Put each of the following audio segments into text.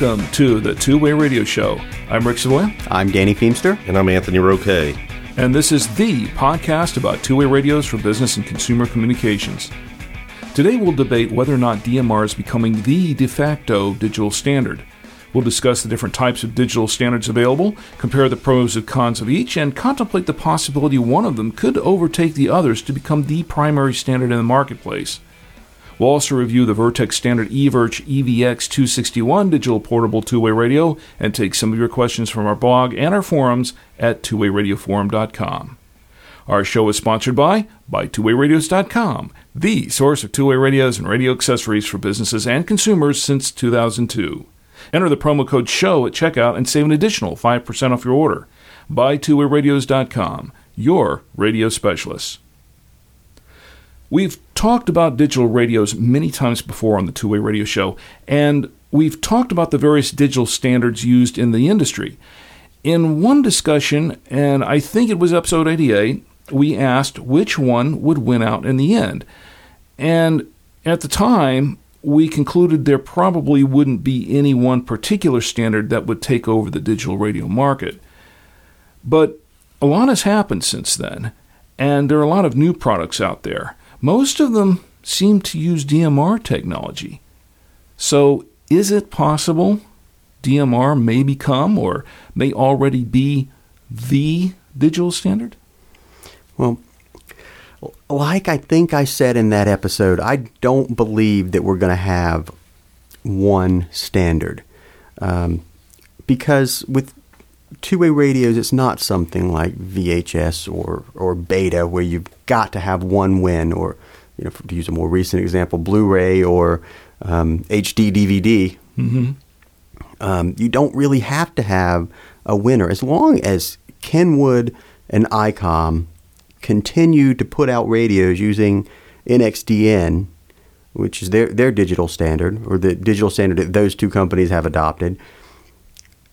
Welcome to the Two Way Radio Show. I'm Rick Savoy, I'm Danny Feemster. And I'm Anthony Roque. and this is the podcast about two way radios for business and consumer communications. Today we'll debate whether or not DMR is becoming the de facto digital standard. We'll discuss the different types of digital standards available, compare the pros and cons of each, and contemplate the possibility one of them could overtake the others to become the primary standard in the marketplace. We'll also review the Vertex Standard eVerge EVX 261 digital portable two way radio and take some of your questions from our blog and our forums at twowayradioforum.com. Our show is sponsored by by twowayradios.com, the source of two way radios and radio accessories for businesses and consumers since 2002. Enter the promo code SHOW at checkout and save an additional 5% off your order. Buy twowayradios.com, your radio specialists. We've talked about digital radios many times before on the Two Way Radio Show, and we've talked about the various digital standards used in the industry. In one discussion, and I think it was episode 88, we asked which one would win out in the end. And at the time, we concluded there probably wouldn't be any one particular standard that would take over the digital radio market. But a lot has happened since then, and there are a lot of new products out there. Most of them seem to use DMR technology. So, is it possible DMR may become or may already be the digital standard? Well, like I think I said in that episode, I don't believe that we're going to have one standard. Um, because with two way radios, it's not something like VHS or, or beta where you've got to have one win, or, you know, to use a more recent example, Blu ray or um, HD DVD. Mm-hmm. Um, you don't really have to have a winner as long as Kenwood and ICOM continue to put out radios using NXDN, which is their their digital standard or the digital standard that those two companies have adopted.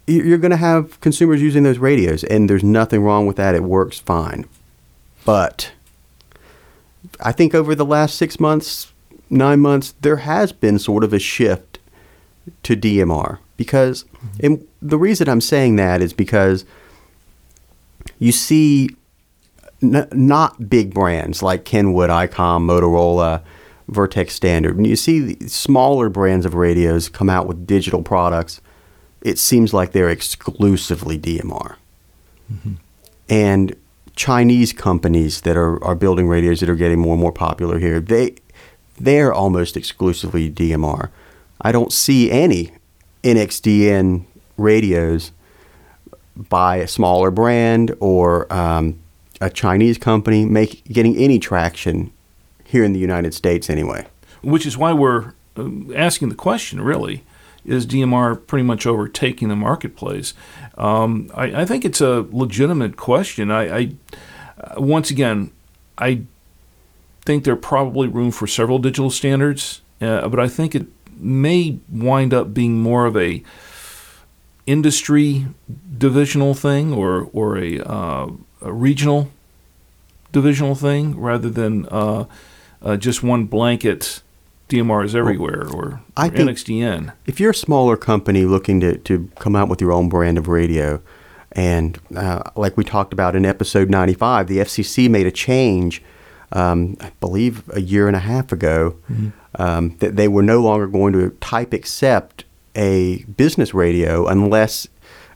You- You're going to have consumers using those radios, and there's nothing wrong with that. It works fine. But I think over the last six months, nine months, there has been sort of a shift to DMR because, mm-hmm. and the reason I'm saying that is because you see n- not big brands like Kenwood, ICOM, Motorola, Vertex Standard. You see the smaller brands of radios come out with digital products, it seems like they're exclusively DMR. And Chinese companies that are, are building radios that are getting more and more popular here, they they're almost exclusively DMR. I don't see any NXDN radios by a smaller brand or um, a Chinese company make getting any traction here in the United States anyway. Which is why we're uh, asking the question really is DMR pretty much overtaking the marketplace? Um, I, I think it's a legitimate question. I, I uh, once again, I think there probably room for several digital standards, uh, but I think it may wind up being more of a industry divisional thing or or a, uh, a regional divisional thing rather than uh, uh, just one blanket DMR is everywhere or, I or think- NXDN. If you're a smaller company looking to, to come out with your own brand of radio, and uh, like we talked about in episode 95, the FCC made a change, um, I believe a year and a half ago, um, that they were no longer going to type accept a business radio unless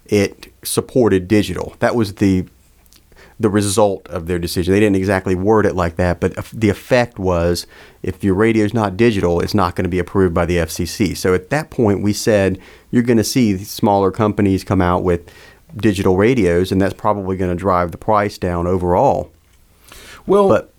it supported digital. That was the the result of their decision. They didn't exactly word it like that, but the effect was if your radio is not digital, it's not going to be approved by the FCC. So at that point, we said you're going to see smaller companies come out with digital radios, and that's probably going to drive the price down overall. Well, But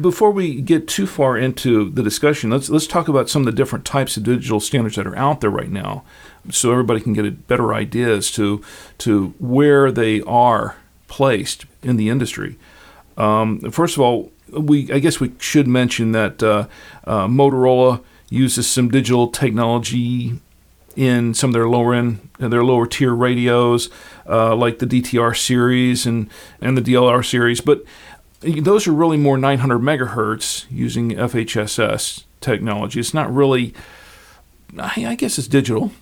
Before we get too far into the discussion, let's let's talk about some of the different types of digital standards that are out there right now, so everybody can get a better idea as to to where they are placed in the industry. Um, first of all, we I guess we should mention that uh, uh, Motorola uses some digital technology in some of their lower end, their lower tier radios, uh, like the DTR series and and the DLR series, but those are really more 900 megahertz using FHSS technology. It's not really, I guess it's digital.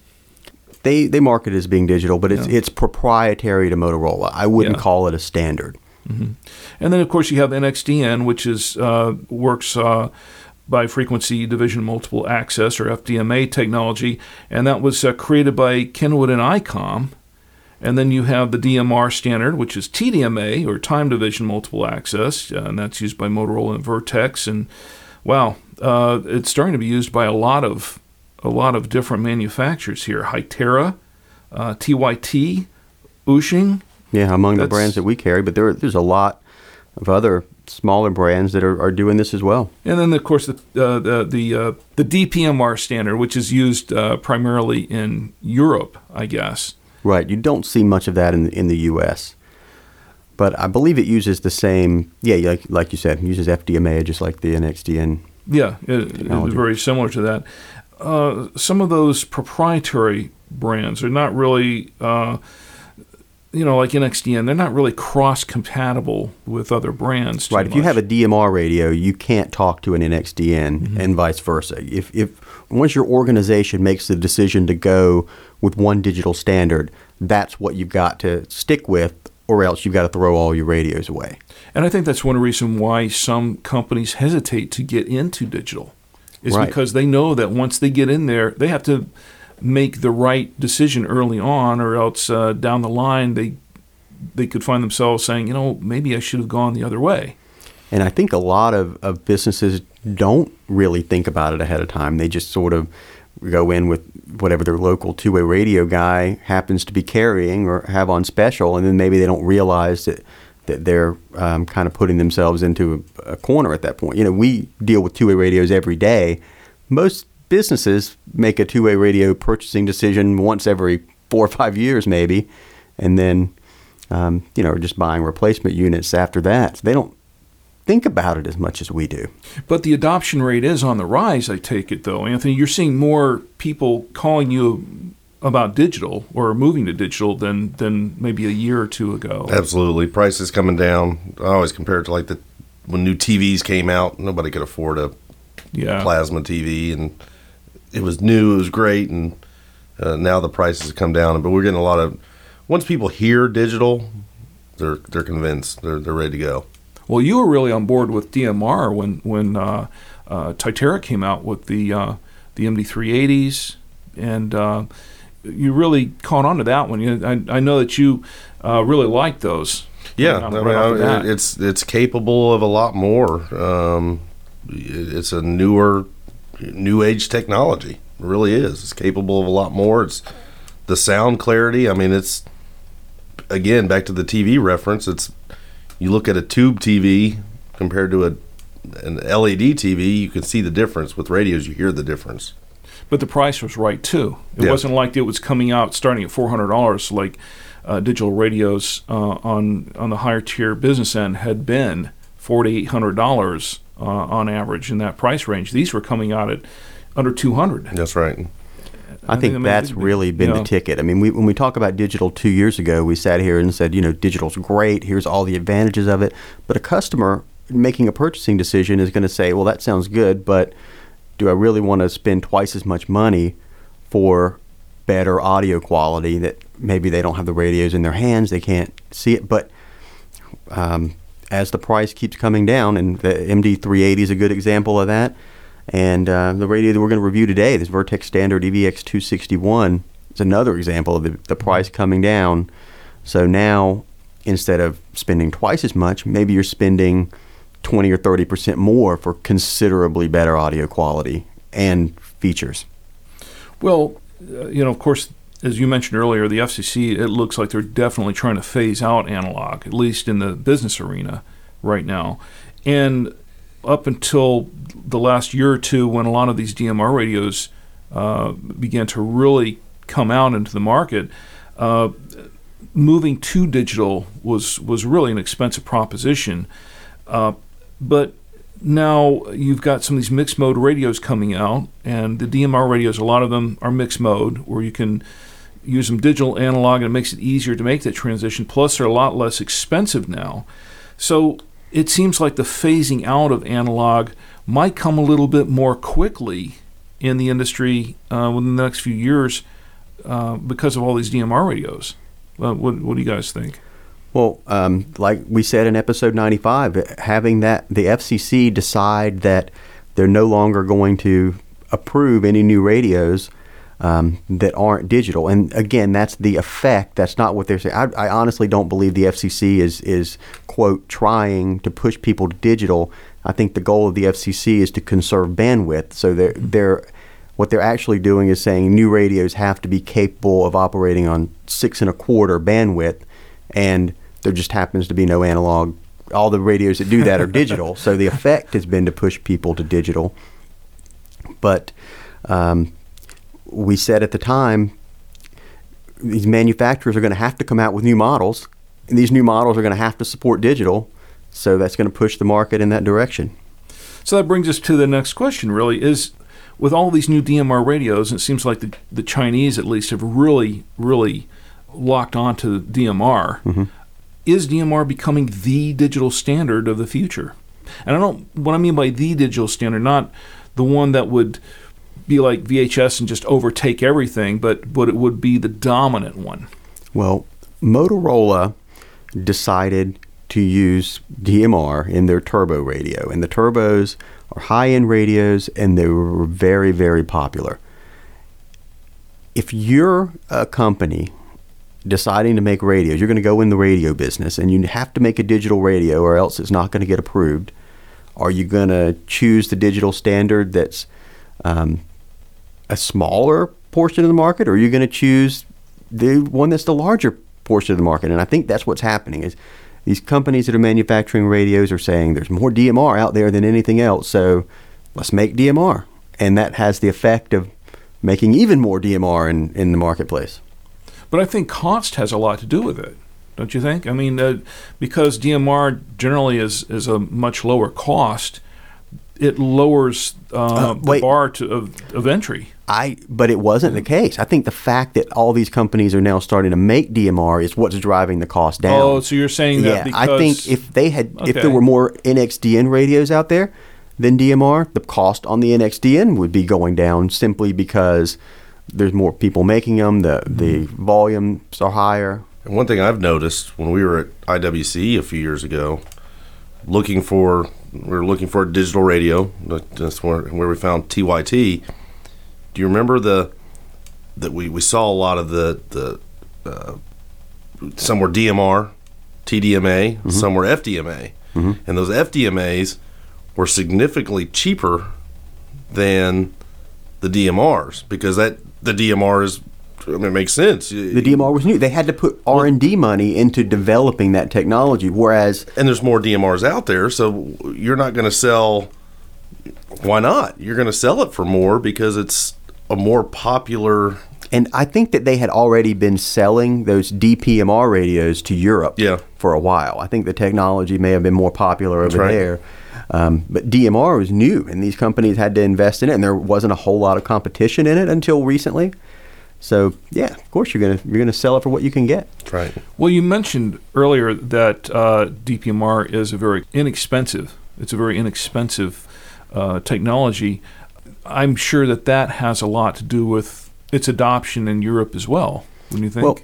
They they market it as being digital, but it's Yeah. it's proprietary to Motorola. I wouldn't Yeah. call it a standard. And then, of course, you have NXDN, which is uh, works uh, by frequency division multiple access or FDMA technology, and that was uh, created by Kenwood and ICOM. And then you have the DMR standard, which is TDMA or time division multiple access, uh, and that's used by Motorola and Vertex. And wow, uh, it's starting to be used by a lot of a lot of different manufacturers here: Hytera, uh, TYT, Wouxun. Yeah, among the brands that we carry, but there there's a lot of other smaller brands that are, are doing this as well. And then, of course, the uh, the the, uh, the DPMR standard, which is used uh, primarily in Europe, I guess. Right. You don't see much of that in in the U.S. But I believe it uses the same. Yeah, like like you said, it uses FDMA just like the NXDN. Yeah, it, it was very similar to that. Uh, some of those proprietary brands are not really, uh, you know, like NXDN. They're not really cross compatible with other brands. Right. If you have a DMR radio, you can't talk to an NXDN, and vice versa. If if once your organization makes the decision to go with one digital standard, that's what you've got to stick with, or else you've got to throw all your radios away. And I think that's one reason why some companies hesitate to get into digital, is Right. because they know that once they get in there, they have to make the right decision early on, or else uh, down the line they they could find themselves saying, you know, maybe I should have gone the other way. And I think a lot of, of businesses don't really think about it ahead of time. They just sort of go in with whatever their local two way radio guy happens to be carrying or have on special, and then maybe they don't realize that, that they're um, kind of putting themselves into a, a corner at that point. You know, we deal with two way radios every day. Most businesses make a two way radio purchasing decision once every four or five years, maybe, and then, um, you know, just buying replacement units after that. They don't think about it as much as we do. But the adoption rate is on the rise, I take it, though. Anthony, you're seeing more people calling you about digital or moving to digital than, than maybe a year or two ago. Absolutely, prices coming down. I always compare it to like the when new TVs came out. Nobody could afford a Yeah. plasma TV, and it was new. It was great, and uh, now the prices have come down. But we're getting a lot of once people hear digital, they're they're convinced. They're they're ready to go. Well, you were really on board with DMR when when uh, uh, Tytera came out with the uh, the MD380s, and uh, you really caught on to that one. You, I, I know that you uh, really like those. Yeah, Right I mean, the bat. I- it's it's capable of a lot more. Um, it's a newer, new age technology. It really is. It's capable of a lot more. It's the sound clarity. I mean, it's again back to the TV reference. It's you look at a tube TV compared to a an LED TV, you can see the difference. With radios, you hear the difference. But the price was right too. It Yeah. wasn't like it was coming out starting at four hundred dollars, like uh, digital radios uh, on on the higher tier business end had been four to eight hundred dollars uh, on average in that price range. These were coming out at under two hundred. That's right. I, think, I mean, that's really been yeah. the ticket. I mean, we, when we talk about digital two years ago, we sat here and said, you know, digital's great. Here's all the advantages of it. But a customer making a purchasing decision is going to say, well, that sounds good, but do I really want to spend twice as much money for better audio quality that maybe they don't have the radios in their hands, they can't see it. But um, as the price keeps coming down, and the MD380 is a good example of that, and uh, the radio that we're going to review today, this Vertex Standard E EVX 261, is another example of the, the price coming down. So now, instead of spending twice as much, maybe you're spending 20 or 30 percent more for considerably better audio quality and features. Well, uh, you know, of course, as you mentioned earlier, the FCC, it looks like they're definitely trying to phase out analog, at least in the business arena right now. And up until the last year or two, when a lot of these DMR radios uh, began to really come out into the market, uh, moving to digital was was really an expensive proposition. Uh, but now you've got some of these mixed mode radios coming out, and the DMR radios, a lot of them are mixed mode, where you can use them digital, analog, and it makes it easier to make that transition. Plus, they're a lot less expensive now. So it seems like the phasing out of analog might come a little bit more quickly in the industry uh, within the next few years uh, because of all these DMR radios. Uh, what, what do you guys think? Well, um, like we said in episode 95, having that the FCC decide that they're no longer going to approve any new radios um, that aren't digital, and again, that's the effect. That's not what they're saying. I, I honestly don't believe the FCC is is quote trying to push people to digital. I think the goal of the FCC is to conserve bandwidth. So they're they're what they're actually doing is saying new radios have to be capable of operating on six and a quarter bandwidth, and there just happens to be no analog. All the radios that do that are digital. So the effect has been to push people to digital. But um, we said at the time, these manufacturers are going to have to come out with new models, and these new models are going to have to support digital. So that's going to push the market in that direction. So that brings us to the next question. Really, is with all these new DMR radios, it seems like the the Chinese at least have really, really locked onto DMR. Is DMR becoming the digital standard of the future? And I don't what I mean by the digital standard, not the one that would be like VHS and just overtake everything, but but it would be the dominant one. Well, Motorola decided to use DMR in their turbo radio, and the turbos are high end radios and they were very, very popular. If you're a company deciding to make radios, you're going to go in the radio business and you have to make a digital radio or else it's not going to get approved. Are you going to choose the digital standard that's um, a smaller portion of the market, or are you going to choose the one that's the larger portion of the market? And I think that's what's happening is these companies that are manufacturing radios are saying there's more DMR out there than anything else, so let's make DMR, and that has the effect of making even more DMR in, in the marketplace. But I think cost has a lot to do with it, don't you think? I mean, uh, because DMR generally is is a much lower cost, it lowers uh, Uh, the bar to, of, of entry. I, but it wasn't the case. I think the fact that all these companies are now starting to make DMR is what's driving the cost down. Oh, so you're saying that yeah, I think if they had, if there were more NXDN radios out there than DMR, the cost on the NXDN would be going down simply because there's more people making them. The the Mm-hmm. volumes are higher. And one thing I've noticed when we were at IWC a few years ago, looking for we were looking for a digital radio. That's where where we found TYT. Do you remember the that we, we saw a lot of the the uh, some were DMR, TDMA, some were FDMA, and those FDMAs were significantly cheaper than the DMRs because that the DMR is I mean, it makes sense. The DMR was new. They had to put R and D money into developing that technology, whereas and there's more DMRs out there, so you're not going to sell. Why not? You're going to sell it for more because it's a more popular. And I think that they had already been selling those DPMR radios to Europe Yeah. for a while. I think the technology may have been more popular over right. there. Um, but DMR was new, and these companies had to invest in it, and there wasn't a whole lot of competition in it until recently. So yeah, of course you're gonna you're gonna sell it for what you can get. Right. Well, you mentioned earlier that uh, DPMR is a very inexpensive. It's a very inexpensive uh, technology. I'm sure that that has a lot to do with its adoption in Europe as well. Wouldn't you think? Well,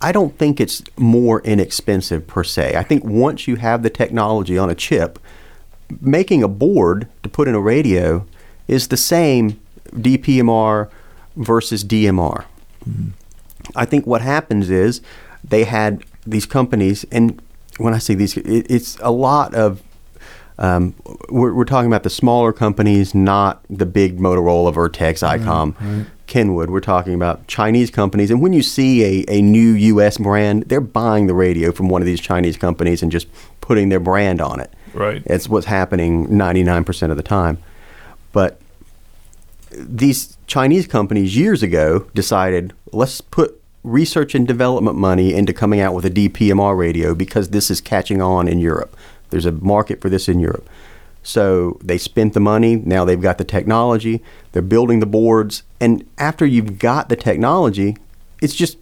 I don't think it's more inexpensive per se. I think once you have the technology on a chip, making a board to put in a radio is the same DPMR versus DMR. I think what happens is they had these companies, and when I say these, it, it's a lot of. Um, we're, we're talking about the smaller companies, not the big Motorola, Vertex, ICOM, Kenwood. We're talking about Chinese companies. And when you see a, a new U.S. brand, they're buying the radio from one of these Chinese companies and just putting their brand on it. Right. It's what's happening 99% of the time. But these Chinese companies years ago decided let's put research and development money into coming out with a DPMR radio because this is catching on in Europe. There's a market for this in Europe. So they spent the money, now they've got the technology, they're building the boards, and after you've got the technology, it's just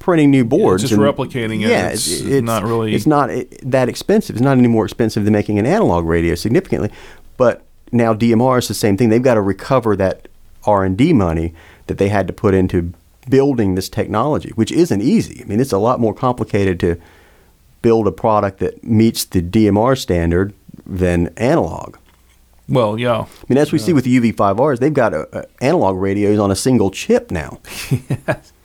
printing new boards. just and- replicating it. Yeah, It's not really- It's not that expensive. It's not any more expensive than making an analog radio significantly. But now DMR is the same thing. They've got to recover that R and D money that they had to put into building this technology, which isn't easy. I mean, it's a lot more complicated to build a product that meets the DMR standard than analog. Well, yeah. I mean, as we see with the UV5Rs, they've got uh uh analog radios on a single chip now.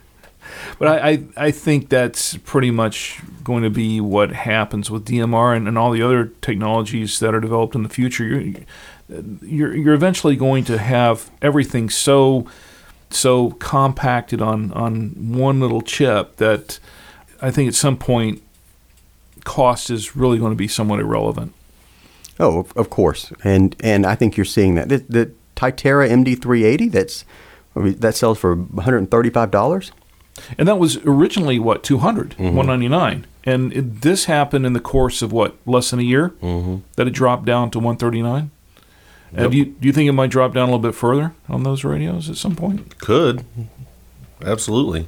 But I, I, I think that's pretty much going to be what happens with DMR and, and all the other technologies that are developed in the future. You're, you're, you're eventually going to have everything so so compacted on, on one little chip that I think at some point cost is really going to be somewhat irrelevant. Oh, of, course, and and I think you're seeing that the, the Tytera MD380 that's that sells for 135 dollars. And that was originally what 200, 199. And it, this happened in the course of what less than a year that it dropped down to 139. And do you do you think it might drop down a little bit further on those radios at some point? Could. Absolutely.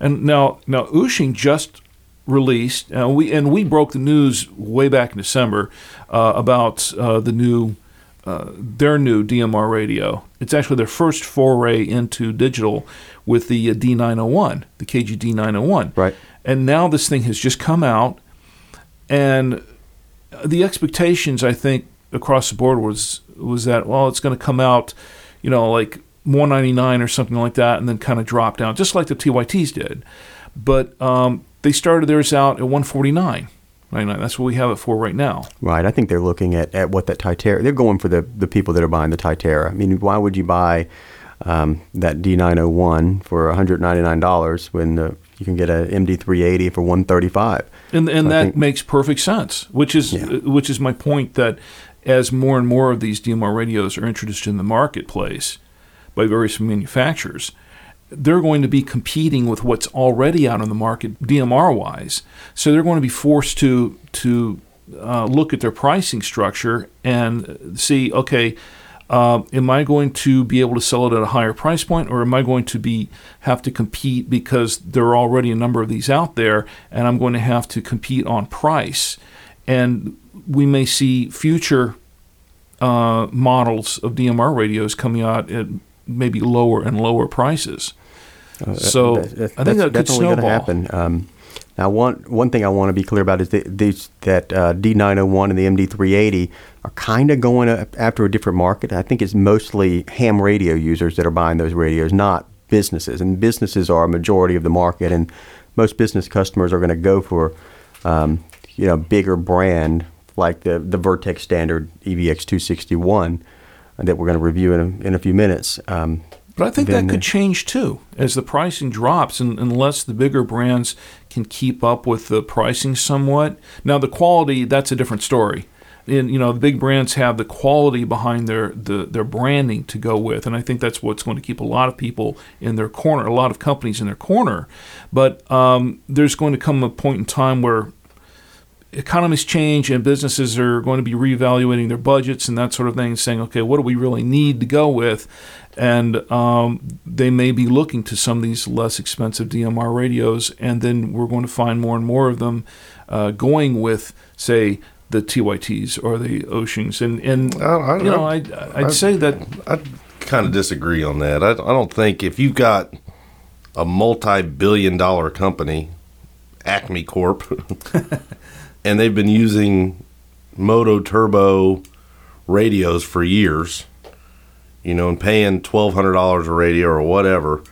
And now now Wouxun just released uh, we and we broke the news way back in December uh, about uh, the new uh, their new DMR radio. It's actually their first foray into digital with the uh, D901, the KG D901. Right. And now this thing has just come out, and the expectations I think across the board was was that well it's going to come out, you know like 199 or something like that, and then kind of drop down just like the TYTs did. But um, they started theirs out at 149. Right, that's what we have it for right now. Right. I think they're looking at, at what that Tytera. They're going for the the people that are buying the Tytera. I mean, why would you buy um, that D901 for 199 dollars when the, you can get a MD380 for 135? and and I that think- makes perfect sense. Which is Yeah. which is my point that as more and more of these DMR radios are introduced in the marketplace by various manufacturers, they're going to be competing with what's already out on the market DMR wise. So they're going to be forced to to uh, look at their pricing structure and see, okay, uh, am I going to be able to sell it at a higher price point, or am I going to be have to compete because there are already a number of these out there, and I'm going to have to compete on price? And we may see future uh, models of DMR radios coming out at maybe lower and lower prices. so That- that- I think that's that could definitely going to snowball. happen. Um, now, one one thing I want to be clear about is that these that uh, D901 and the MD380 are kind of going after a different market. I think it's mostly ham radio users that are buying those radios, not businesses. And businesses are a majority of the market, and most business customers are going to go for um, you know bigger brand like the the Vertex standard E EVX261 that we're going to review in a, in a few minutes. Um, But I think that could change too as the pricing drops, and unless the bigger brands can keep up with the pricing somewhat. Now, the quality that's a different story. And you know, the big brands have the quality behind their the, their branding to go with, and I think that's what's going to keep a lot of people in their corner, a lot of companies in their corner. But um, there's going to come a point in time where economies change and businesses are going to be reevaluating their budgets and that sort of thing, saying, okay, what do we really need to go with? And um, they may be looking to some of these less expensive DMR radios, and then we're going to find more and more of them uh, going with, say, the TYTs or the Wouxuns. And, and I- I- you know, I- I'd, I'd say that I kind of disagree on that. I, I don't think if you've got a multi-billion dollar company, Acme Corp, and they've been using MOTOTRBO radios for years, you know, and paying twelve hundred dollars a radio or whatever.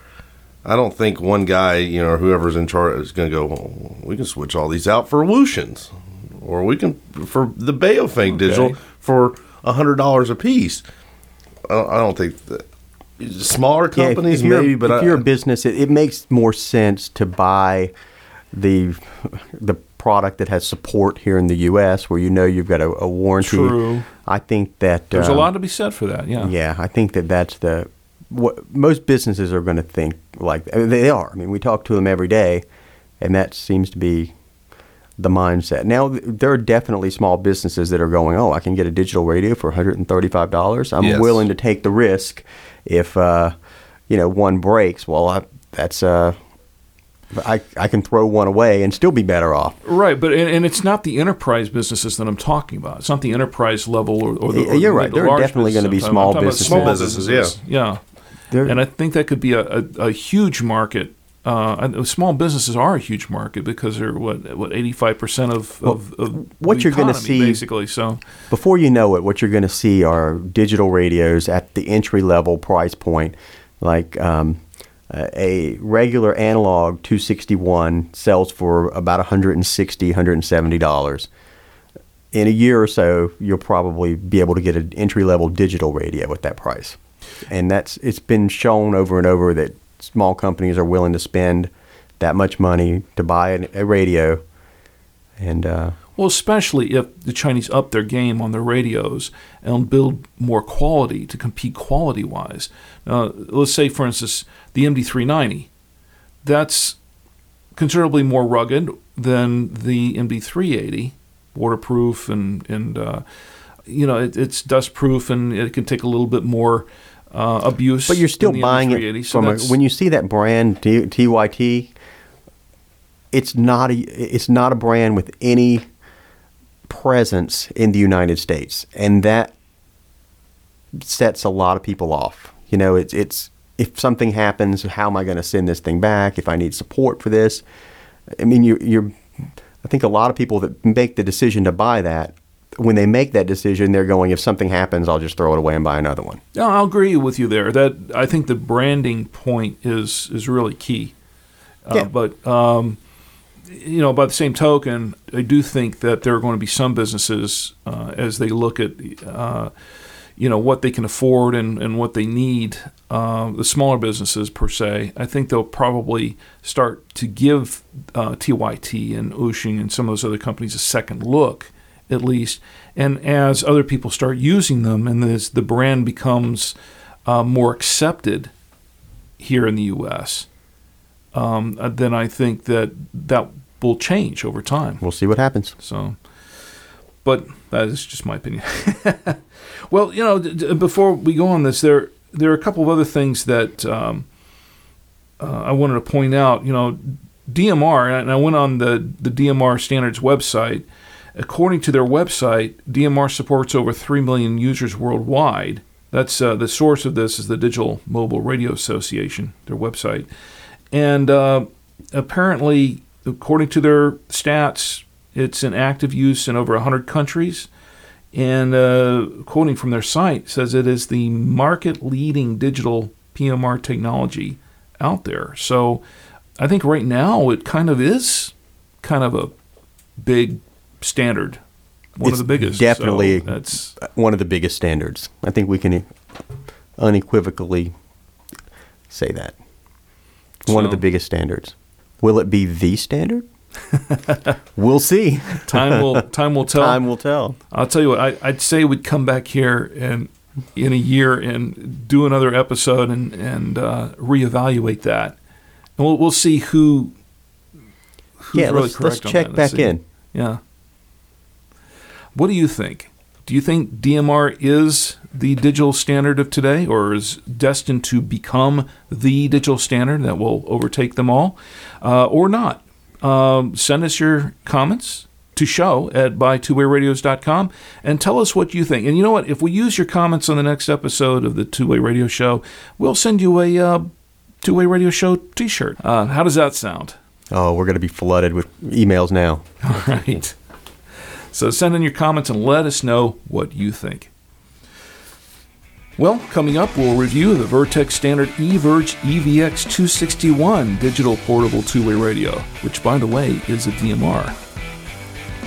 I don't think one guy, you know, or whoever's in charge is going to go. "Well, we can switch all these out for Wouxuns, or we can for the Baofeng digital Okay. for hundred dollars a piece. I don't, think that smaller Yeah, if- companies if maybe, but if I, you're a business, it, it makes more sense to buy the the product that has support here in the U.S., where you know you've got a, a warranty. True. I think that There's a um, lot to be said for that. Yeah. Yeah, I think that that's the what most businesses are going to think like. I mean, they are. I mean, we talk to them every day, and that seems to be the mindset. Now, th- there are definitely small businesses that are going, "Oh, I can get a digital radio for one hundred and thirty-five dollars. I'm Yes. willing to take the risk if uh, you know one breaks. Well, I, that's uh, I I can throw one away and still be better off. Right, but and, and it's not the enterprise businesses that I'm talking about. It's not the enterprise level or, or the. Yeah, or you're right. the There are definitely gonna be I'm- I'm small businesses. small Businesses, yeah. businesses, yeah. There- And I think that could be a, a, a huge market. Uh, small businesses are a huge market because they're what what eighty five percent of, of, of what the you're gonna see- basically. So Before you know it, what you're going to see are digital radios at the entry level price point, like um, a a regular analog 261 sells for about 160 170 dollars. In a year or so, you'll probably be able to get an entry level digital radio at that price, and that's it's been shown over and over that small companies are willing to spend that much money to buy an, a radio, and uh, Well, especially if the Chinese up their game on their radios and build more quality to compete quality wise. Uh, let's say, for instance, the MD390. That's considerably more rugged than the MD380, waterproof and and uh, you know it, it's dust proof and it can take a little bit more uh, abuse. But you're still buying it MD380, so from a, when you see that brand T- TYT. It's not a it's not a brand with any presence in the United States, and that sets a lot of people off. You know, it's it's if something happens, how am I going to send this thing back? If I need support for this, I mean, you, you're. I think a lot of people that make the decision to buy that, when they make that decision, they're going, if something happens, I'll just throw it away and buy another one. No, I'll agree with you there. That I think the branding point is is really key. Uh, Yeah. But um, you know, by the same token, I do think that there are going to be some businesses uh, as they look at uh, you know what they can afford and, and what they need. Uh, the smaller businesses per se, I think they'll probably start to give uh, TYT and Wouxun and some of those other companies a second look, at least. And as other people start using them, and as the brand becomes uh, more accepted here in the U.S., um, uh, then I think that that will change over time. We'll see what happens. So, but that is just my opinion. well, you know, d- d- before we go on this, there there are a couple of other things that um, uh, I wanted to point out. You know, DMR, and I went on the the DMR standards website. According to their website, DMR supports over three million users worldwide. That's uh, the source of this is the Digital Mobile Radio Association, their website, and uh, apparently, according to their stats, it's in active use in over 100 countries. And uh, quoting from their site, says it is the market leading digital PMR technology out there. So I think right now it kind of is kind of a big standard, one It's of the biggest. definitely- So that's One of the biggest standards. I think we can unequivocally say that. One of the biggest standards. Will it be the standard? we'll see. time will time will tell. Time will tell. I'll tell you what, I, I'd say we'd come back here and in a year and do another episode and, and uh, reevaluate that. And we'll, we'll see who who's yeah, really let's, correct let's on check and back see. in. Yeah. What do you think? Do you think DMR is the digital standard of today or is destined to become the digital standard that will overtake them all uh, or not? Um, send us your comments to show at buy2wayradios.com and tell us what you think. And you know what? If we use your comments on the next episode of the Two Way Radio Show, we'll send you a uh, Two Way Radio Show t shirt. Uh, how does that sound? Oh, we're going to be flooded with emails now. All right. So send in your comments and let us know what you think. Well, coming up, we'll review the Vertex Standard eVerge EVX 261 digital portable two way radio, which, by the way, is a DMR.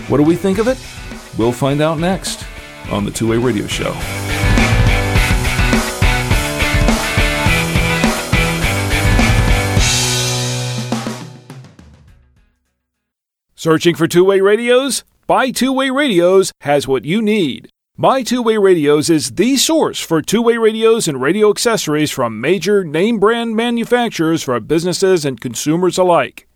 What do we think of it? We'll find out next on the Two Way Radio Show. Searching for two way radios? Buy Two Way Radios has what you need. Buy Two Way Radios is the source for two way radios and radio accessories from major name brand manufacturers for businesses and consumers alike.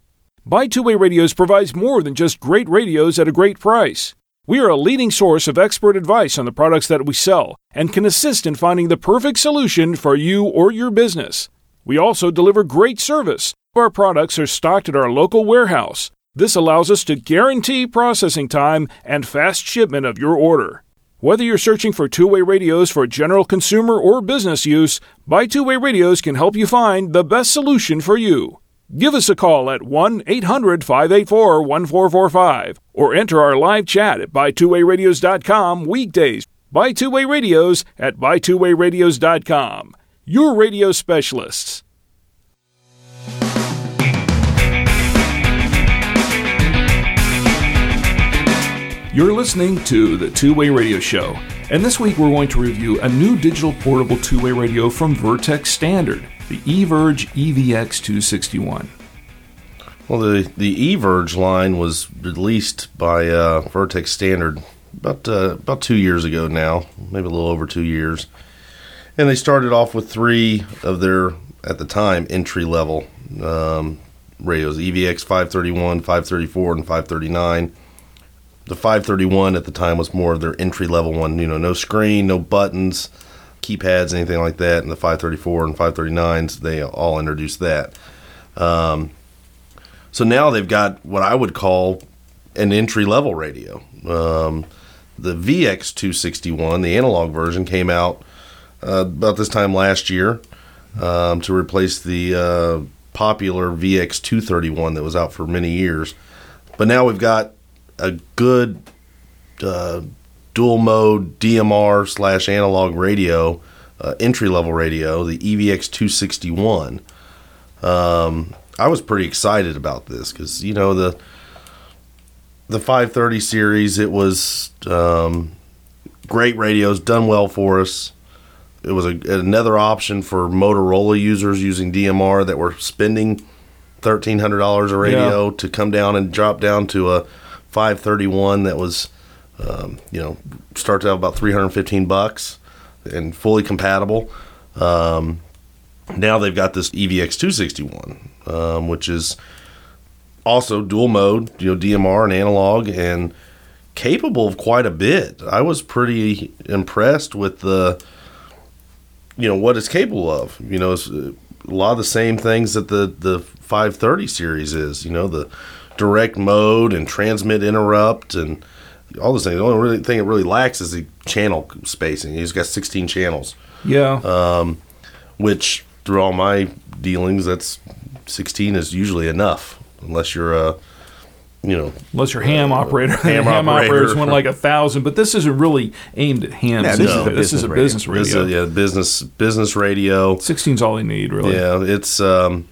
Buy Two Way Radios provides more than just great radios at a great price. We are a leading source of expert advice on the products that we sell and can assist in finding the perfect solution for you or your business. We also deliver great service. Our products are stocked at our local warehouse. This allows us to guarantee processing time and fast shipment of your order. Whether you're searching for two way radios for general consumer or business use, Buy Two Way Radios can help you find the best solution for you. Give us a call at 1 800 584 1445 or enter our live chat at buytwowayradios.com weekdays. Buy Two Way Radios at buytwowayradios.com. Your radio specialists. You're listening to the Two Way Radio Show, and this week we're going to review a new digital portable two way radio from Vertex Standard, the eVerge EVX 261. Well, the the eVerge line was released by uh, Vertex Standard about uh, about two years ago now, maybe a little over two years, and they started off with three of their at the time entry level um, radios: EVX 531, 534, and 539. The 531 at the time was more of their entry level one. You know, no screen, no buttons, keypads, anything like that. And the 534 and 539s, they all introduced that. Um, so now they've got what I would call an entry level radio. Um, the VX 261, the analog version, came out uh, about this time last year um, to replace the uh, popular VX 231 that was out for many years. But now we've got a good uh, dual mode DMR slash analog radio, uh, entry level radio, the EVX 261. Um, I was pretty excited about this because you know the the 530 series. It was um, great radios, done well for us. It was a, another option for Motorola users using DMR that were spending thirteen hundred dollars a radio to come down and drop down to a 531 that was, um, you know, starts out about 315 bucks and fully compatible. Um, now they've got this EVX 261, um, which is also dual mode, you know, DMR and analog, and capable of quite a bit. I was pretty impressed with the, you know, what it's capable of. You know, uh, a lot of the same things that the the 530 series is. You know, the direct mode and transmit interrupt and all those things. The only really thing it really lacks is the channel spacing. He's got 16 channels Yeah. which through all my dealings, that's 16 is usually enough, unless you're a, you know, Unless your ham operator, ham ham, operator. operators went like a thousand, but this isn't really aimed at hams. Yeah, is this it? is a this is a business business this radio. is a, yeah, business business radio. 16's all they need, really. Yeah, it's um.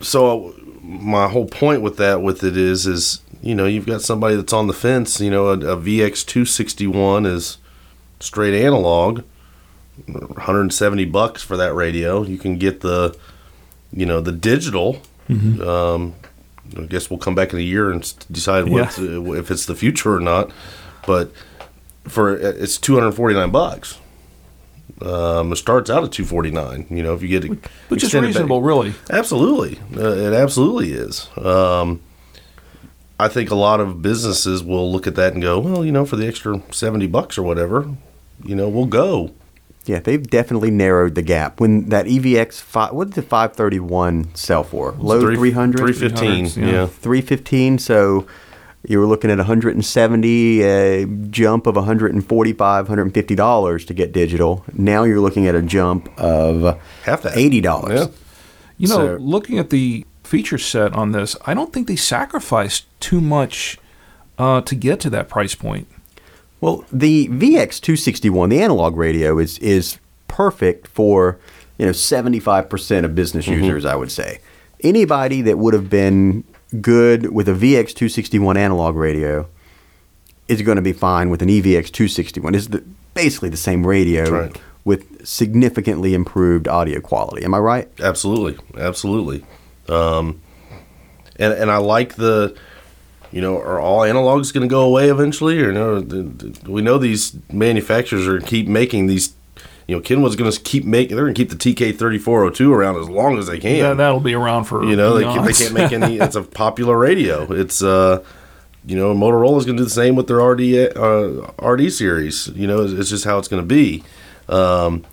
So my whole point with that with it is is you know you've got somebody that's on the fence. You know, a, a VX two sixty one is straight analog, 170 bucks for that radio. You can get the, you know, the digital. Um, I guess we'll come back in a year and decide what if it's the future or not. But for it's 249 bucks. Um, it starts out at 249. You know, if you get it, Which is extended back- reasonable, really. Absolutely, uh, it absolutely is. Um, I think a lot of businesses will look at that and go, well, you know, for the extra seventy bucks or whatever, you know, we'll go. Yeah, they've definitely narrowed the gap. When that EVX five, what did the 531 sell for? Low 300, three fifteen. 300s, yeah. Yeah. 315. So you were looking at 170, a jump of 145, 150 dollars to get digital. Now you're looking at a jump of Half that. eighty dollars. Yeah. You know, So- looking at the feature set on this, I don't think they sacrificed too much uh, to get to that price point. Well, the VX261, the analog radio, is is perfect for you know 75% of business users. I would say anybody that would have been good with a VX261 analog radio is going to be fine with an E EVX261. It's the, basically the same radio right. with significantly improved audio quality. Am I right? Absolutely, absolutely. Um, and and I like the you know, are all analogs going to go away eventually, or no? We know these manufacturers are keep making these. You know, Kenwood's going to keep making. They're going to keep the TK thirty four hundred two around as long as they can. That, that'll be around for You know, they, they can't make any. It's a popular radio. It's uh, you know, Motorola's going to do the same with their RD uh, RD series. You know, it's, it's just how it's going to be. Um,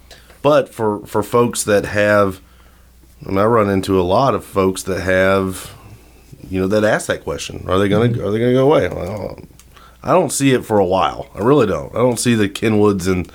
but for for folks that have, and I run into a lot of folks that have, you know, that ask that question: Are they going to are they going to go away? Well, I don't see it for a while. I really don't. I don't see the Kenwoods and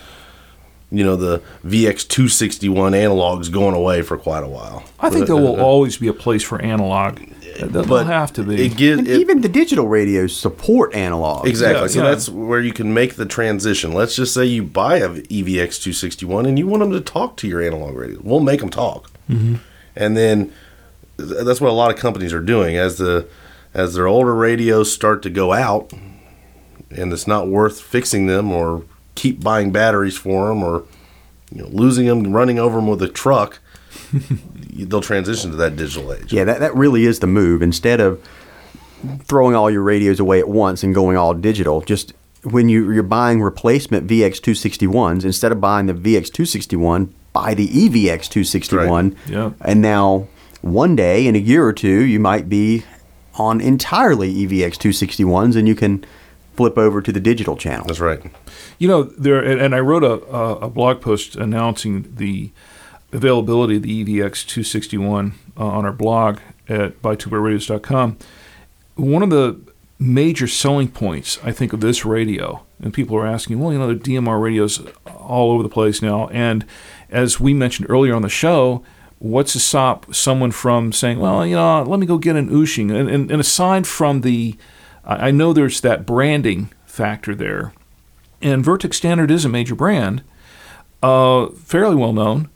you know the VX two sixty one analogs going away for quite a while. I think there will always be a place for analog. There'll have to be. It give, And it, even the digital radios support analog. Exactly. Yeah, so yeah. that's where you can make the transition. Let's just say you buy a E EVX 261 and you want them to talk to your analog radio. We'll make them talk. Mm-hmm. And then that's what a lot of companies are doing as the as their older radios start to go out and it's not worth fixing them or keep buying batteries for them or you know losing them running over them with a truck they'll transition to that digital age. Yeah, that, that really is the move. Instead of throwing all your radios away at once and going all digital, just when you, you're buying replacement VX261s, instead of buying the VX261, buy the E EVX261. Right. Yeah. And now, one day in a year or two, you might be on entirely E EVX261s and you can flip over to the digital channel. That's right. You know, there, and and I wrote a, a, a blog post announcing the availability of the EVX 261 uh, on our blog at buytwowayradios.com. One of the major selling points, I think, of this radio, and people are asking, well, you know, there are DMR radios all over the place now. And as we mentioned earlier on the show, what's to stop someone from saying, well, you know, let me go get an Wouxun? And, and, and aside from the, I I know there's that branding factor there. And Vertex Standard is a major brand, uh, fairly well known.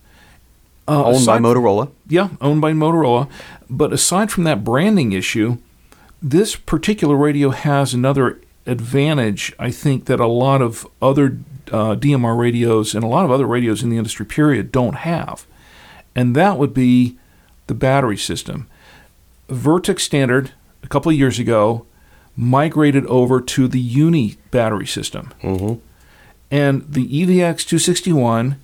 Uh, Owned by Motorola. yeah, owned by Motorola. But aside from that branding issue, this particular radio has another advantage, I think, that a lot of other uh, DMR radios and a lot of other radios in the industry, period, don't have. And that would be the battery system. Vertex Standard, a couple of years ago, migrated over to the Uni battery system. Mm-hmm. And the EVX 261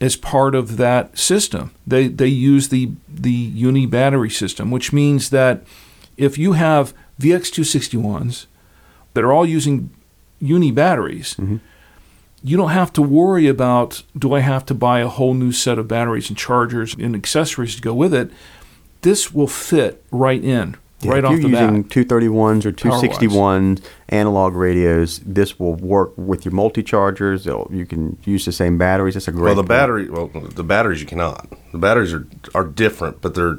is part of that system. They they use the the Uni battery system, which means that if you have VX 261s that are all using Uni batteries, you don't have to worry about do I have to buy a whole new set of batteries and chargers and accessories to go with it. This will fit right in, Yeah, right if off you're the using bat. 231s or Power-wise. 261 analog radios, this will work with your multi-chargers. They'll- You can use the same batteries. That's a great Well, the point. battery. Well, the batteries you cannot. The batteries are are different, but they're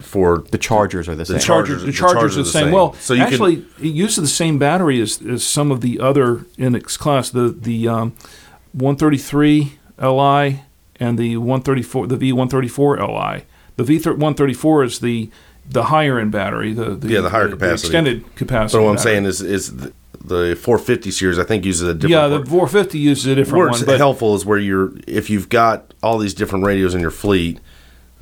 for The chargers are the, The same. The chargers- the the chargers chargers are are the the same. same. Well, So you can- actually, it uses the same battery as, as some of the other in its class. The the um, 133 Li and the 134, the V134 Li. The V134 is the the higher end battery. The, the Yeah, the higher capacity. extended capacity. So what I'm battery. saying is is the, the 450 series I think uses a different. yeah, the 450 uses a different Where one, but helpful is where you're if you've got all these different radios in your fleet.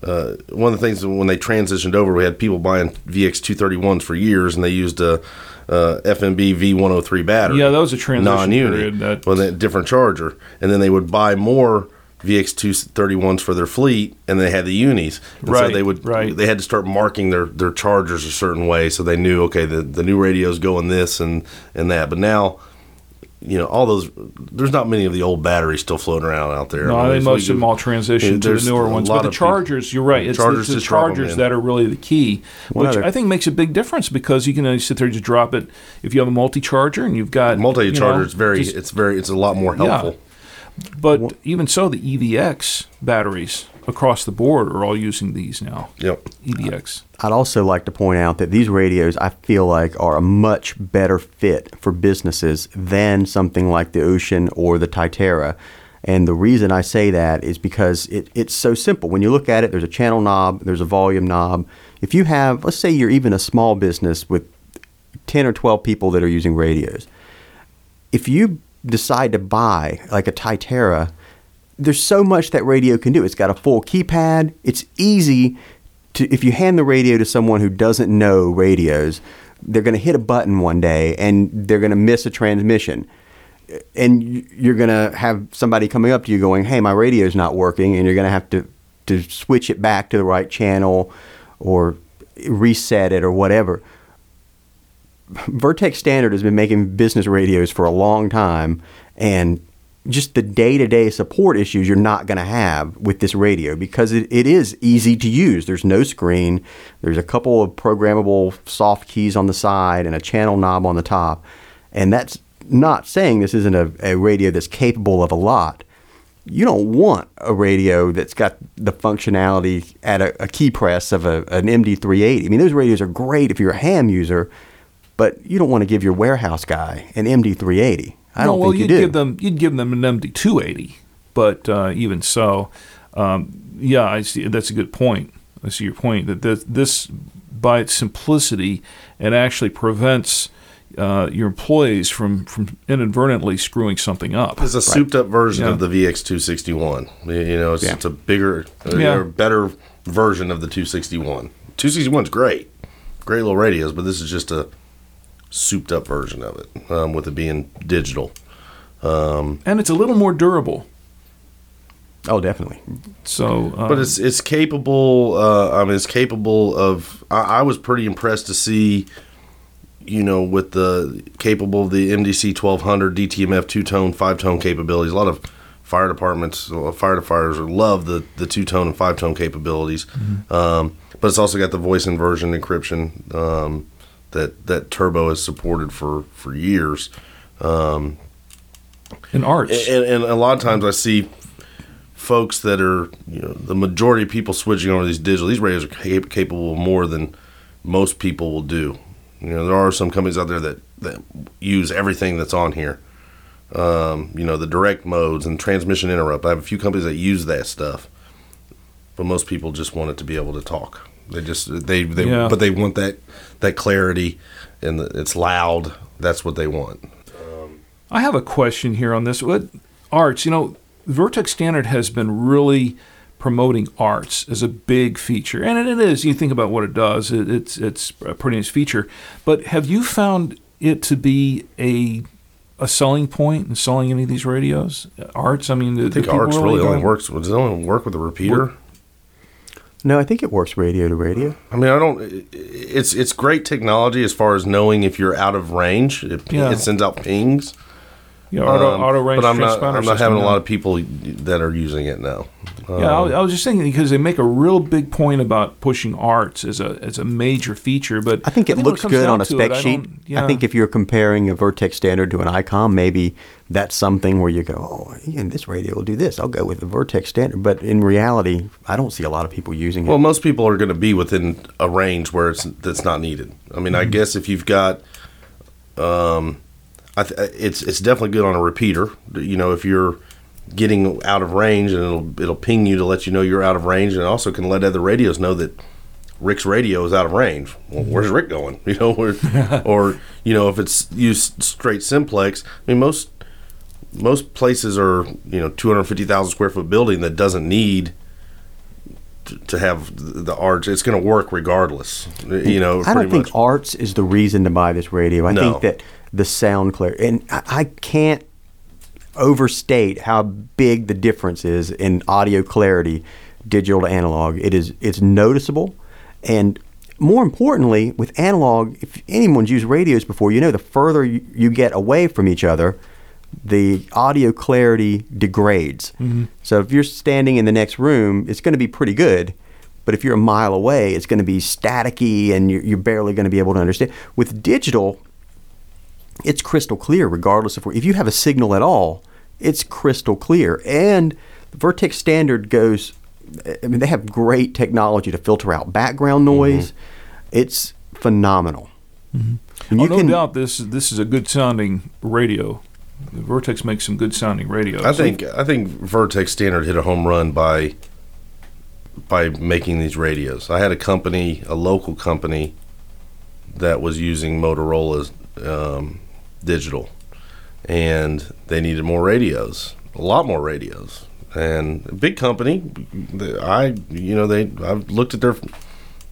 Uh, one of the things when they transitioned over, we had people buying VX 231s for years, and they used a, uh FNB V103 battery. yeah, that was a transition non-uni period. That with a different charger, and then they would buy more VX two thirty ones for their fleet, and they had the unis. And So Right, they would right. they had to start marking their their chargers a certain way, so they knew okay the the new radios go in this and and that. But now. You know, all those. There's not many of the old batteries still floating around out there. No, I I mean, think most of them all transitioned to the newer ones. But the of people- chargers, you're right. It's Chargers the, the just drop 'em chargers that are really the key, which other- I think makes a big difference because you can uh, sit there and just drop it. If you have a multi-charger and you've got multi you know, charger. It's very. just- it's very. It's a lot more Yeah. Helpful. but even so, the EVX batteries across the board are all using these now. Yep. EVX. I'd also like to point out that these radios, I feel like, are a much better fit for businesses than something like the Wouxun or the Tytera. And the reason I say that is because it, it's so simple. When you look at it, there's a channel knob, there's a volume knob. If you have, let's say you're even a small business with 10 or 12 people that are using radios, if you decide to buy like a Tytera, there's so much that radio can do. It's got a full keypad. It's easy to if you hand the radio to someone who doesn't know radios, they're going to hit a button one day and they're going to miss a transmission. And you're going to have somebody coming up to you going, "Hey, my radio's not working," and you're going to have to to switch it back to the right channel or reset it or whatever. Vertex Standard has been making business radios for a long time, and just the day to day support issues you're not going to have with this radio because it, it is easy to use. There's no screen, there's a couple of programmable soft keys on the side, and a channel knob on the top. And that's not saying this isn't a, a radio that's capable of a lot. You don't want a radio that's got the functionality at a, a key press of a, an MD380. I mean, those radios are great if you're a ham user, but you don't want to give your warehouse guy an MD380. I no, don't well, think you you'd do. give them you'd give them an MD two eighty, but uh, even so, um, yeah, I see. That's a good point. I see your point that this, this by its simplicity, it actually prevents uh, your employees from from inadvertently screwing something up. It's a souped up version Yeah. of the VX261. You know, it's, Yeah. it's a bigger, uh, Yeah. better version of the 261. 261 is great, great little radios, but this is just a souped up version of it, um, with it being digital. and it's a little more durable. oh, definitely. So, um, But it's it's capable. Uh, I mean, it's capable of. I, I was pretty impressed to see, you know, with the capable of the MDC twelve hundred DTMF two tone five tone capabilities. A lot of fire departments, fire firefighters love the the two tone and five tone capabilities. Um, but it's also got the voice inversion encryption um, that that Turbo has supported for for years. Um, in arts, and, and a lot of times I see folks that are, you know, the majority of people switching over these digital. These radios are cap- capable of more than most people will do. You know, there are some companies out there that, that use everything that's on here. Um, you know, the direct modes and transmission interrupt. I have a few companies that use that stuff, but most people just want it to be able to talk. They just they they Yeah. but they want that that clarity and the, it's loud. That's what they want. I have a question here on this. What arts? You know, Vertex Standard has been really promoting arts as a big feature, and it is. You think about what it does; it, it's it's a pretty nice feature. But have you found it to be a a selling point in selling any of these radios? Arts. I mean, I think arts really only works. Does it only work with a repeater? No, I think it works radio to radio. I mean, I don't. It's it's great technology as far as knowing if you're out of range. It, Yeah. it sends out pings. Yeah, auto, Um, auto range but I'm not. I'm not system having a lot of people that are using it now. Um, Yeah, I, was- I was just thinking because they make a real big point about pushing arts as a as a major feature, but I think it when looks comes good on a spec it, sheet. don't- yeah. I think if you're comparing a Vertex standard to an ICOM, maybe that's something where you go, oh, yeah, this radio will do this. I'll go with the Vertex standard. But in reality, I don't see a lot of people using it. Well, most people are going to be within a range where it's that's not needed. I mean, I Mm-hmm. guess if you've got, um, I th- uh, it's it's definitely good on a repeater. You know, if you're getting out of range, and it'll it'll ping you to let you know you're out of range, and it also can let other radios know that Rick's radio is out of range. Well, mm-hmm. where's Rick going? You know, or, or you know, if it's used straight simplex. I mean, most most places are you know 250,000 square foot building that doesn't need to- to have the arts. It's going to work regardless. You know, I don't think much. arts is the reason to buy this radio. I No. think that the sound clarity. and I, I can't overstate how big the difference is in audio clarity, digital to analog. It is it's noticeable, and more importantly, with analog, if anyone's used radios before, you know the further you, you get away from each other, the audio clarity degrades. Mm-hmm. So if you're standing in the next room, it's going to be pretty good. But if you're a mile away, it's going to be staticky and you're, you're barely going to be able to understand. With digital, it's crystal clear, regardless of where. If you have a signal at all, it's crystal clear. And the Vertex standard goes. I mean, they have great technology to filter out background noise. It's phenomenal. And Oh, you no can- doubt this this is a good sounding radio. Vertex makes some good sounding radios. I think I think Vertex Standard hit a home run by by making these radios. I had a company, a local company, that was using Motorola's um, digital, and they needed more radios, a lot more radios. And a big company, I you know they I've looked at their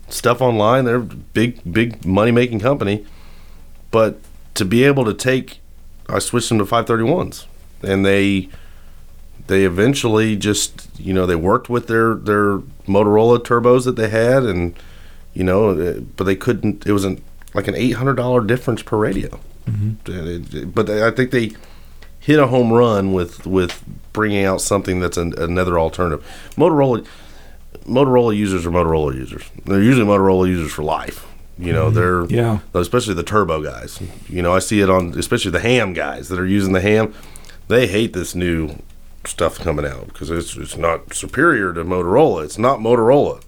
stuff online. They're big big money making company. but to be able to take, I switched them to 531s, and they they eventually just you know they worked with their their Motorola turbos that they had, and you know, uh, but they couldn't. It was an like an eight hundred dollar difference per radio. Mm-hmm. But I think they hit a home run with with bringing out something that's an, another alternative. Motorola Motorola users are Motorola users. They're usually Motorola users for life. You know, they're Yeah. especially the turbo guys. You know, I see it on especially the ham guys that are using the ham. They hate this new stuff coming out because it's it's not superior to Motorola. It's not Motorola.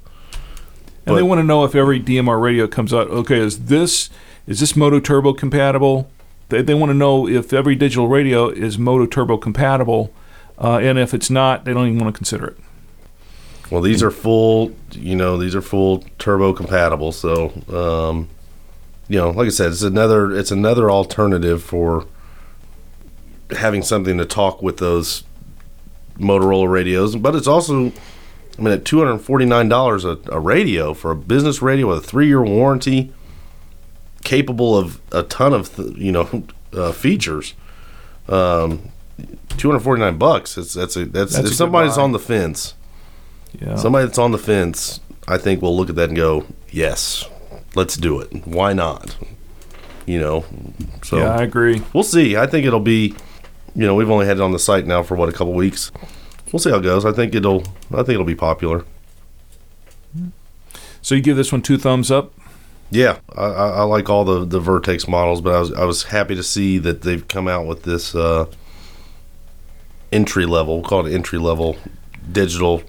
And they want to know if every DMR radio comes out. Okay, is this is this MOTOTRBO compatible? They, they want to know if every digital radio is MOTOTRBO compatible, uh, and if it's not, they don't even want to consider it. Well, these are full. You know, these are full turbo compatible. So, um, you know, like I said, it's another it's another alternative for having something to talk with those Motorola radios. But it's also, I mean, at two hundred forty nine dollars a radio for a business radio with a three year warranty, capable of a ton of th- you know uh, features. Um, two hundred forty nine bucks. It's that's a that's, That's if somebody's on the fence. Yeah. Somebody that's on the fence, I think will look at that and go, "Yes, let's do it. Why not?" You know. So yeah, I agree. we'll see. I think it'll be. You know, we've only had it on the site now for what a couple weeks. We'll see how it goes. I think it'll. I think it'll be popular. So you give this one two thumbs up. Yeah, I, I, like all the the Vertex models, but I was I was happy to see that they've come out with this uh, entry level, we'll entry level digital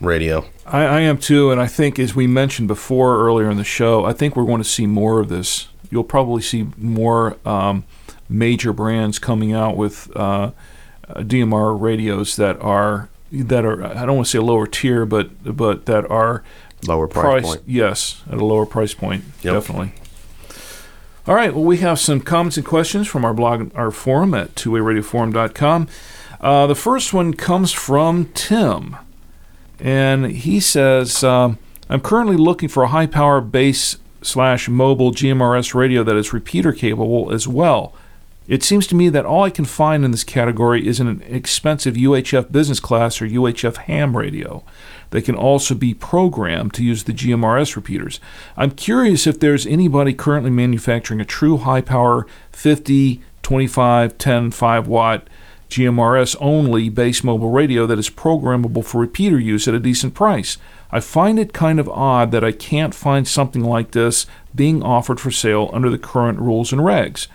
radio. I, I am too, and I think, as we mentioned before earlier in the show, I think we're going to see more of this. You'll probably see more um, major brands coming out with uh, uh, DMR radios that are that are I don't want to say lower tier, but but that are Lower price price point. yes at a lower price point Yep. definitely. All right, well we have some comments and questions from our blog, our forum at twowayradioforum.com. Uh, the first one comes from Tim and he says, um, "I'm currently looking for a high-power base slash mobile GMRS radio that is repeater capable as well. It seems to me that all I can find in this category is an expensive UHF business class or UHF ham radio. They can also be programmed to use the GMRS repeaters. I'm curious if there's anybody currently manufacturing a true high-power 50, 25, 10, 5 watt." GMRS only base mobile radio that is programmable for repeater use at a decent price. I find it kind of odd that I can't find something like this being offered for sale under the current rules and regs.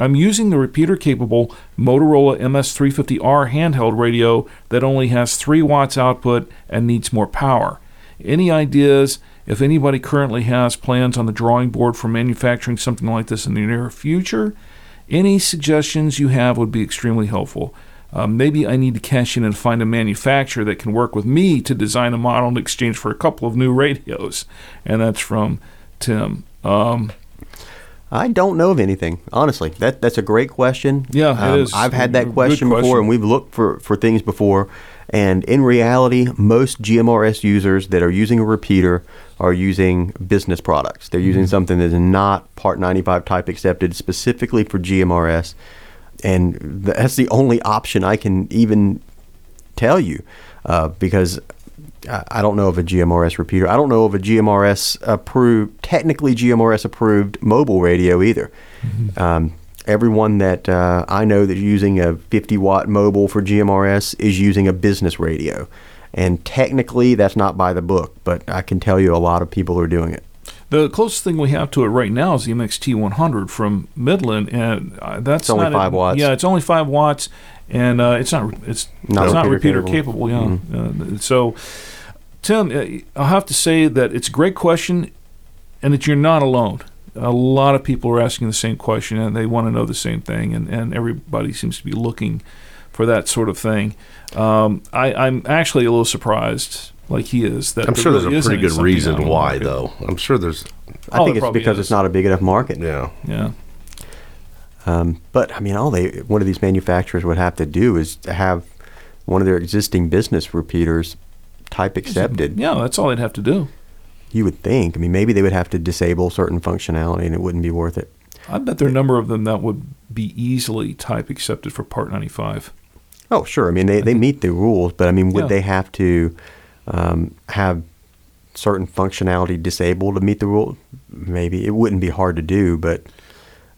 I'm using the repeater capable Motorola MS350R handheld radio that only has 3 watts output and needs more power. Any ideas if anybody currently has plans on the drawing board for manufacturing something like this in the near future? Any suggestions you have would be extremely helpful. Uh, maybe I need to cash in and find a manufacturer that can work with me to design a model in exchange for a couple of new radios. And that's from Tim. Um, I don't know of anything, honestly. That that's a great question. Yeah, it Um, is. I've had that question, question. before, and we've looked for for things before. And in reality, most GMRS users that are using a repeater are using business products. They're using Mm-hmm. something that is not Part 95 type accepted specifically for GMRS, and that's the only option I can even tell you, uh, because I don't know of a GMRS repeater. I don't know of a GMRS approved, technically GMRS approved mobile radio either. Um, everyone that uh, I know that's using a 50 watt mobile for GMRS is using a business radio. And technically, that's not by the book, but I can tell you a lot of people are doing it. the closest thing we have to it right now is the MXT 100 from Midland, and uh, that's It's only not a- five watts. Yeah, it's only five watts, and uh, it's not it's Not it's not repeater repeater capable. Mm-hmm. Yeah, uh, so Tim, uh, I'll have to say that it's a great question, and that you're not alone. A lot of people are asking the same question, and they want to know the same thing, and, and everybody seems to be looking for that sort of thing. Um, I, I'm actually a little surprised, like he is, that I'm there sure really there's a pretty good reason why, though. I'm sure there's. I Oh, think there it's because is. it's not a big enough market. Yeah. Yeah. Um, but I mean, all they one of these manufacturers would have to do is to have one of their existing business repeaters type accepted. Yeah, that's all they'd have to do. You would think. I mean, maybe they would have to disable certain functionality, and it wouldn't be worth it. I bet there are a number of them that would be easily type accepted for Part 95. Oh, sure. I mean, they, they meet the rules, but I mean, would Yeah. they have to um, have certain functionality disabled to meet the rule? Maybe it wouldn't be hard to do, but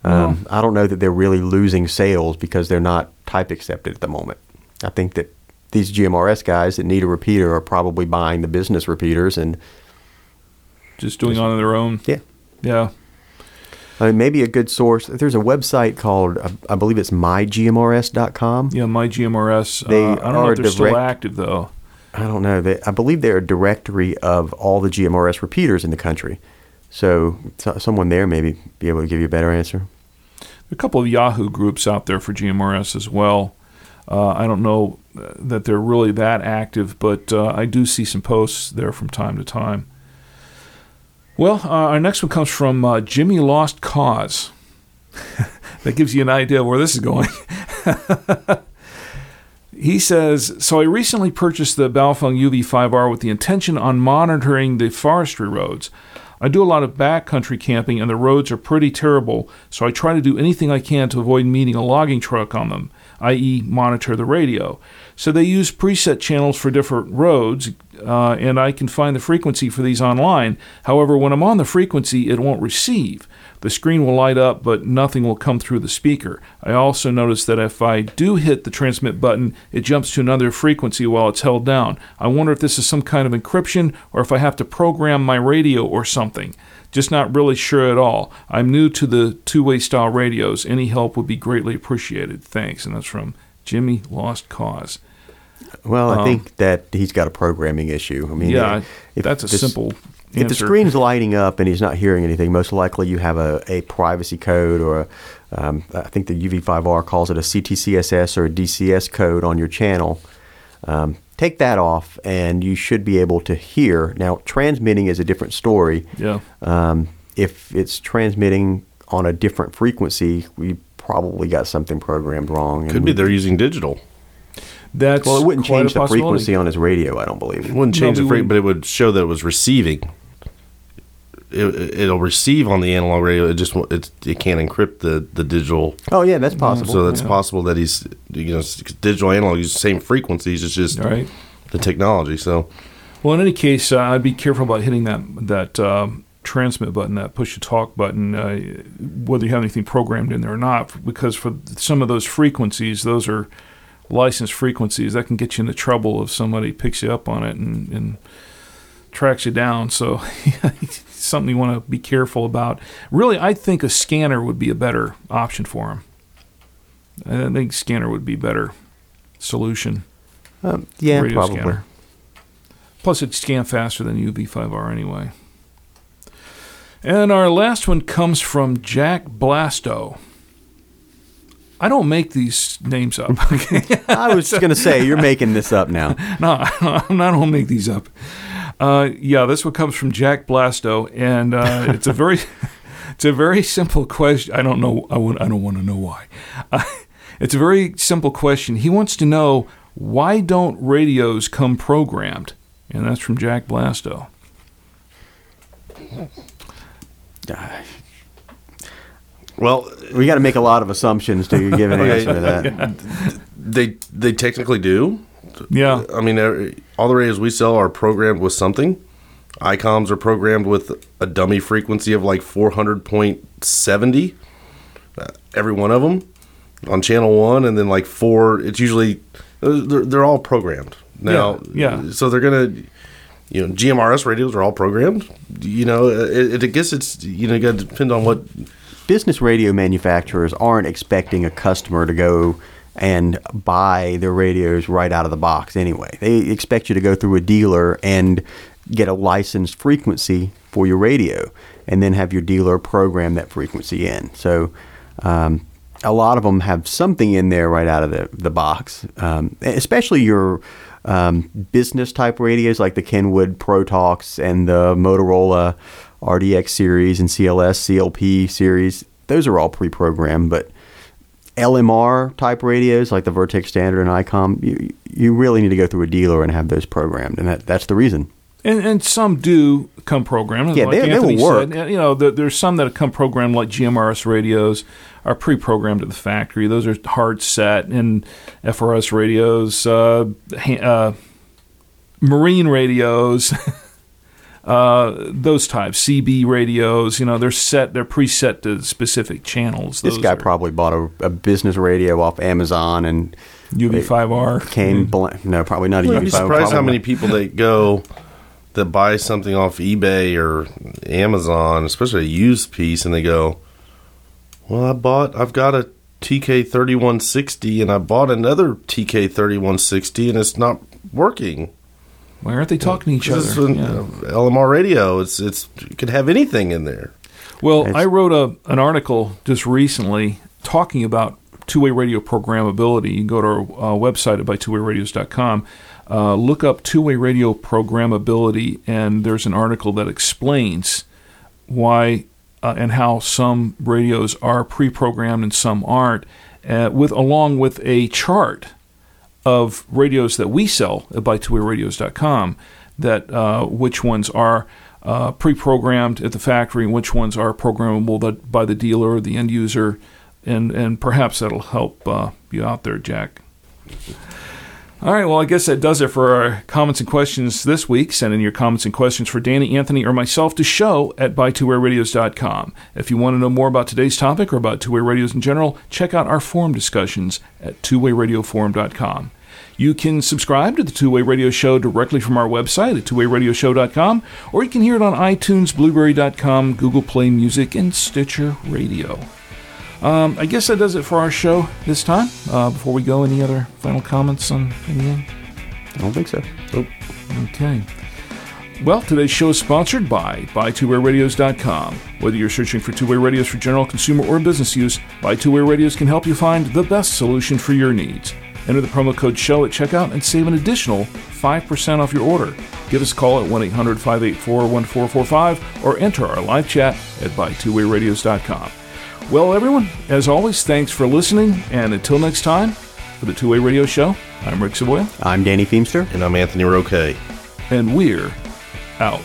um, I don't know that they're really losing sales because they're not type accepted at the moment. I think that these GMRS guys that need a repeater are probably buying the business repeaters, and Just doing on their own. yeah, Yeah. I mean, maybe a good source. There's a website called I believe it's mygmrs.com. Yeah, my GMRS. They uh, I don't know if they're still active, though. I don't know. They, I believe they're a directory of all the GMRS repeaters in the country. So, so someone there maybe be able to give you a better answer. A couple of Yahoo groups out there for GMRS as well. Uh, I don't know uh, that they're really that active, but uh, I do see some posts there from time to time. Well, uh, our next one comes from uh, Jimmy Lost Cause. that gives you an idea of where this is going. He says, So I recently purchased the Baofeng UV5R with the intention on monitoring the forestry roads. I do a lot of backcountry camping and the roads are pretty terrible, so I try to do anything I can to avoid meeting a logging truck on them, i.e., monitor the radio. So they use preset channels for different roads, uh, and I can find the frequency for these online. However, when I'm on the frequency, it won't receive. The screen will light up, but nothing will come through the speaker. I also notice that if I do hit the transmit button, it jumps to another frequency while it's held down. I wonder if this is some kind of encryption or if I have to program my radio or something. Just not really sure at all. I'm new to the two way style radios. Any help would be greatly appreciated. Thanks. And that's from Jimmy Lost Cause. Well, I Um, think that he's got a programming issue. I mean, Yeah, if that's a simple If the screen's lighting up and he's not hearing anything, most likely you have a, a privacy code or a, um, I think the UV5R calls it a CTCSS or a DCS code on your channel. Um, take that off, and you should be able to hear. Now, transmitting is a different story. Yeah. Um, if it's transmitting on a different frequency, we probably got something programmed wrong. Could and be we- they're using digital. That's Well, it wouldn't quite change the frequency on his radio, I don't believe. It wouldn't change we the frequency, but it would show that it was receiving. It, it'll receive on the analog radio. It just won't- it, it can't encrypt the, the digital. Oh yeah, that's possible. So that's yeah. possible that he's you know digital analog use the same frequencies. It's just All right. the technology. So Well, in any case, uh, I'd be careful about hitting that that um, transmit button, that push to talk button, uh, whether you have anything programmed in there or not, because for some of those frequencies, those are licensed frequencies that can get you into trouble if somebody picks you up on it and, and tracks you down. So, something you want to be careful about. Really, I think a scanner would be a better option for him. I think scanner would be a better solution. Um, yeah, radio probably. scanner. Plus, it scan faster than UV5R anyway. And our last one comes from Jack Blasto. I don't make these names up. I was just going to say you're making this up now. no, I don't make these up. Uh, yeah, this one comes from Jack Blasto, and uh, it's a very, it's a very simple question. I don't know. I, would, I don't want to know why. Uh, it's a very simple question. He wants to know why don't radios come programmed, and that's from Jack Blasto. well, We got to make a lot of assumptions to give an answer to that. they they technically do. Yeah, I mean, every- all the radios we sell are programmed with something. ICOMs are programmed with a dummy frequency of like 400.70. Uh, every one of them on channel one, and then like four. It's usually uh, they're, they're all programmed now. Yeah, yeah. So they're gonna, you know, GMRS radios are all programmed. You know, uh, it, it, I guess it's you know, you got to depend on what. Business radio manufacturers aren't expecting a customer to go and buy their radios right out of the box anyway. They expect you to go through a dealer and get a licensed frequency for your radio and then have your dealer program that frequency in. So, um, a lot of them have something in there right out of the, the box, um, especially your um, business type radios like the Kenwood Pro Talks and the Motorola RDX series and CLS CLP series. Those are all pre programmed, but LMR type radios like the Vertex Standard and ICOM, you, you really need to go through a dealer and have those programmed, and that, that's the reason. And, and some do come programmed. Yeah, like they- they will work. Said, you know, there, there's some that come programmed like GMRS radios are pre-programmed at the factory. Those are hard set, and FRS radios, uh, ha- uh, marine radios, uh, those types, CB radios. You know, they're set, they're preset to specific channels. This Those guy are probably bought a, a business radio off Amazon and UV5R came. Bl- no, probably not a You'd be UV5, surprised how many people they go that buy something off eBay or Amazon, especially a used piece, and they go, "Well, I bought, I've got a TK thirty one sixty, and I bought another TK thirty one sixty, and it's not working." Why aren't they talking to each This is other? Yeah. uh, LMR radio. It's it's you could have anything in there. Well, I wrote a an article just recently talking about two-way radio programmability. You can go to our uh, website at buytwowayradios.com, uh, look up two-way radio programmability, and there's an article that explains why uh, and how some radios are pre-programmed and some aren't, uh, with along with a chart of radios that we sell at buytwowayradios.com that uh, which ones are uh, pre-programmed at the factory and which ones are programmable by the dealer or the end user and and perhaps that'll help uh, you out there jack all right well i guess that does it for our comments and questions this week send in your comments and questions for danny anthony or myself to show at buytwowayradios.com. if you want to know more about today's topic or about two-way radios in general check out our forum discussions at twowayradioforum.com you can subscribe to the Two Way Radio Show directly from our website at twowayradioshow.com, or you can hear it on iTunes, Blubrry.com, Google Play Music, and Stitcher Radio. Um, I guess that does it for our show this time. Uh, before we go, any other final comments on anything? I don't think so. Okay. Well, today's show is sponsored by BuyTwoWayRadios.com. Whether you're searching for two-way radios for general consumer or business use, Buy Two Way Radios can help you find the best solution for your needs. Enter the promo code SHOW at checkout and save an additional 5% off your order. Give us a call at 1-800-584-1445 or enter our live chat at BuyTwoWayRadios.com. Well, everyone, as always, thanks for listening, and until next time, for the Two-Way Radio Show, I'm Rick Savoya, I'm Danny Feemster. And I'm Anthony Roque. and we're out.